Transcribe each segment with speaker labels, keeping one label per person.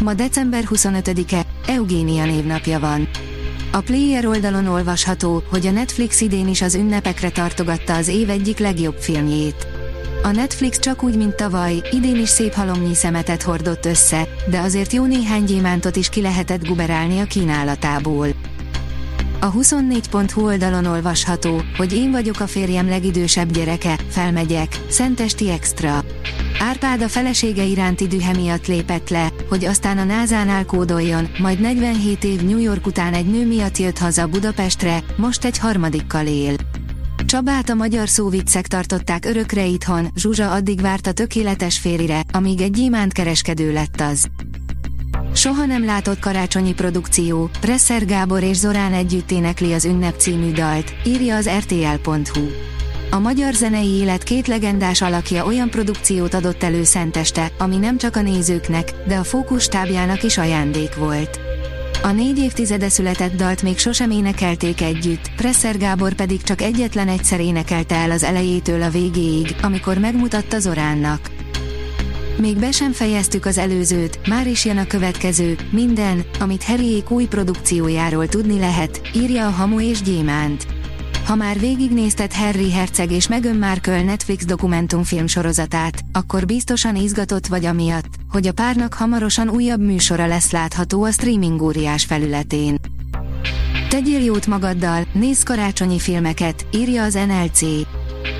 Speaker 1: Ma december 25-e, Eugénia névnapja van. A Player oldalon olvasható, hogy a Netflix idén is az ünnepekre tartogatta az év egyik legjobb filmjét. A Netflix csak úgy, mint tavaly, idén is szép halomnyi szemetet hordott össze, de azért jó néhány gyémántot is ki lehetett guberálni a kínálatából. A 24.hu oldalon olvasható, hogy én vagyok a férjem legidősebb gyereke, felmegyek, Szentesti Extra. Árpád a felesége iránti dühe miatt lépett le, hogy aztán a názánál kódoljon, majd 47 év New York után egy nő miatt jött haza Budapestre, most egy harmadikkal él. Csabát a magyar szóviccek tartották örökre itthon, Zsuzsa addig várt a tökéletes férire, amíg egy gyémánt kereskedő lett az. Soha nem látott karácsonyi produkció, Presser Gábor és Zorán együtt énekli az Ünnep című dalt, írja az rtl.hu. A magyar zenei élet két legendás alakja olyan produkciót adott elő Szenteste, ami nem csak a nézőknek, de a fókusztábjának is ajándék volt. A négy évtizede született dalt még sosem énekelték együtt, Presser Gábor pedig csak egyetlen egyszer énekelte el az elejétől a végéig, amikor megmutatta Zoránnak. Még be sem fejeztük az előzőt, már is jön a következő, minden, amit Harryék új produkciójáról tudni lehet, írja a Hamu és Gyémánt. Ha már végignézted Harry Herceg és Meghan Markle Netflix dokumentumfilm sorozatát, akkor biztosan izgatott vagy amiatt, hogy a párnak hamarosan újabb műsora lesz látható a streaming óriás felületén. Tegyél jót magaddal, nézz karácsonyi filmeket, írja az NLC.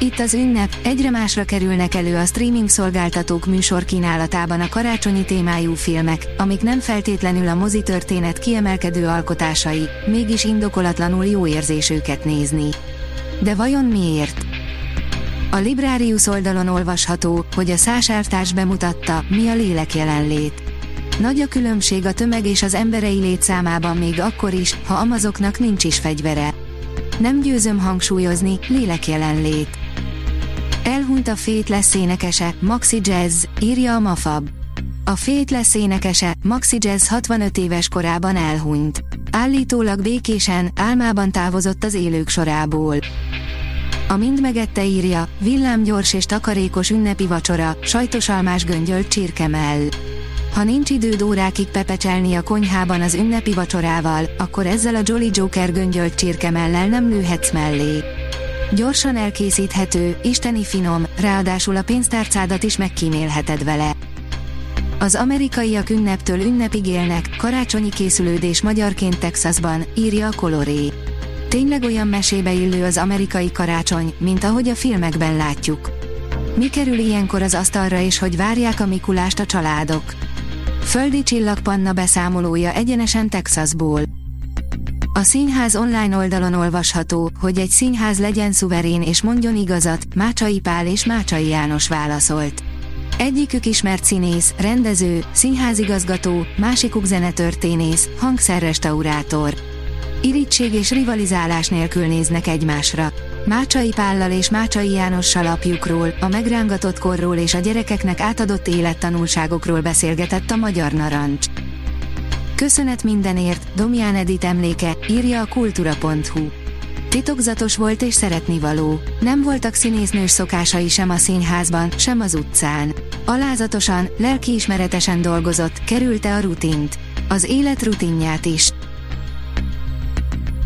Speaker 1: Itt az ünnep, egyre másra kerülnek elő a streaming szolgáltatók műsor kínálatában a karácsonyi témájú filmek, amik nem feltétlenül a mozi történet kiemelkedő alkotásai, mégis indokolatlanul jó érzés őket nézni. De vajon miért? A Librarius oldalon olvasható, hogy a szásártárs bemutatta, mi a lélek jelenlét. Nagy a különbség a tömeg és az emberei létszámában még akkor is, ha amazoknak nincs is fegyvere. Nem győzöm hangsúlyozni, lélek jelenlét. Elhunyt a Fét lesz énekese, Maxi Jazz, írja a Mafab. A Fét lesz énekese, Maxi Jazz 65 éves korában elhunyt. Állítólag békésen, álmában távozott az élők sorából. A mind megette írja, villámgyors és takarékos ünnepi vacsora, sajtos almás göngyölt csirkemell. Ha nincs időd órákig pepecselni a konyhában az ünnepi vacsorával, akkor ezzel a Jolly Joker göngyölt csirkemellel nem lőhetsz mellé. Gyorsan elkészíthető, isteni finom, ráadásul a pénztárcádat is megkímélheted vele. Az amerikaiak ünneptől ünnepig élnek, karácsonyi készülődés magyarként Texasban, írja a Coloré. Tényleg olyan mesébe illő az amerikai karácsony, mint ahogy a filmekben látjuk. Mi kerül ilyenkor az asztalra és hogy várják a Mikulást a családok? Földi csillagpanna beszámolója egyenesen Texasból. A színház online oldalon olvasható, hogy egy színház legyen szuverén és mondjon igazat, Mácsai Pál és Mácsai János válaszolt. Egyikük ismert színész, rendező, színházigazgató, másikuk zenetörténész, hangszerrestaurátor. Irigység és rivalizálás nélkül néznek egymásra. Mácsai Pállal és Mácsai Jánossal apjukról, a megrángatott korról és a gyerekeknek átadott élettanulságokról beszélgetett a Magyar Narancs. Köszönet mindenért, Domján Edit emléke, írja a kultura.hu. Titokzatos volt és szeretnivaló. Nem voltak színésznős szokásai sem a színházban, sem az utcán. Alázatosan, lelkiismeretesen dolgozott, kerülte a rutint. Az élet rutinját is.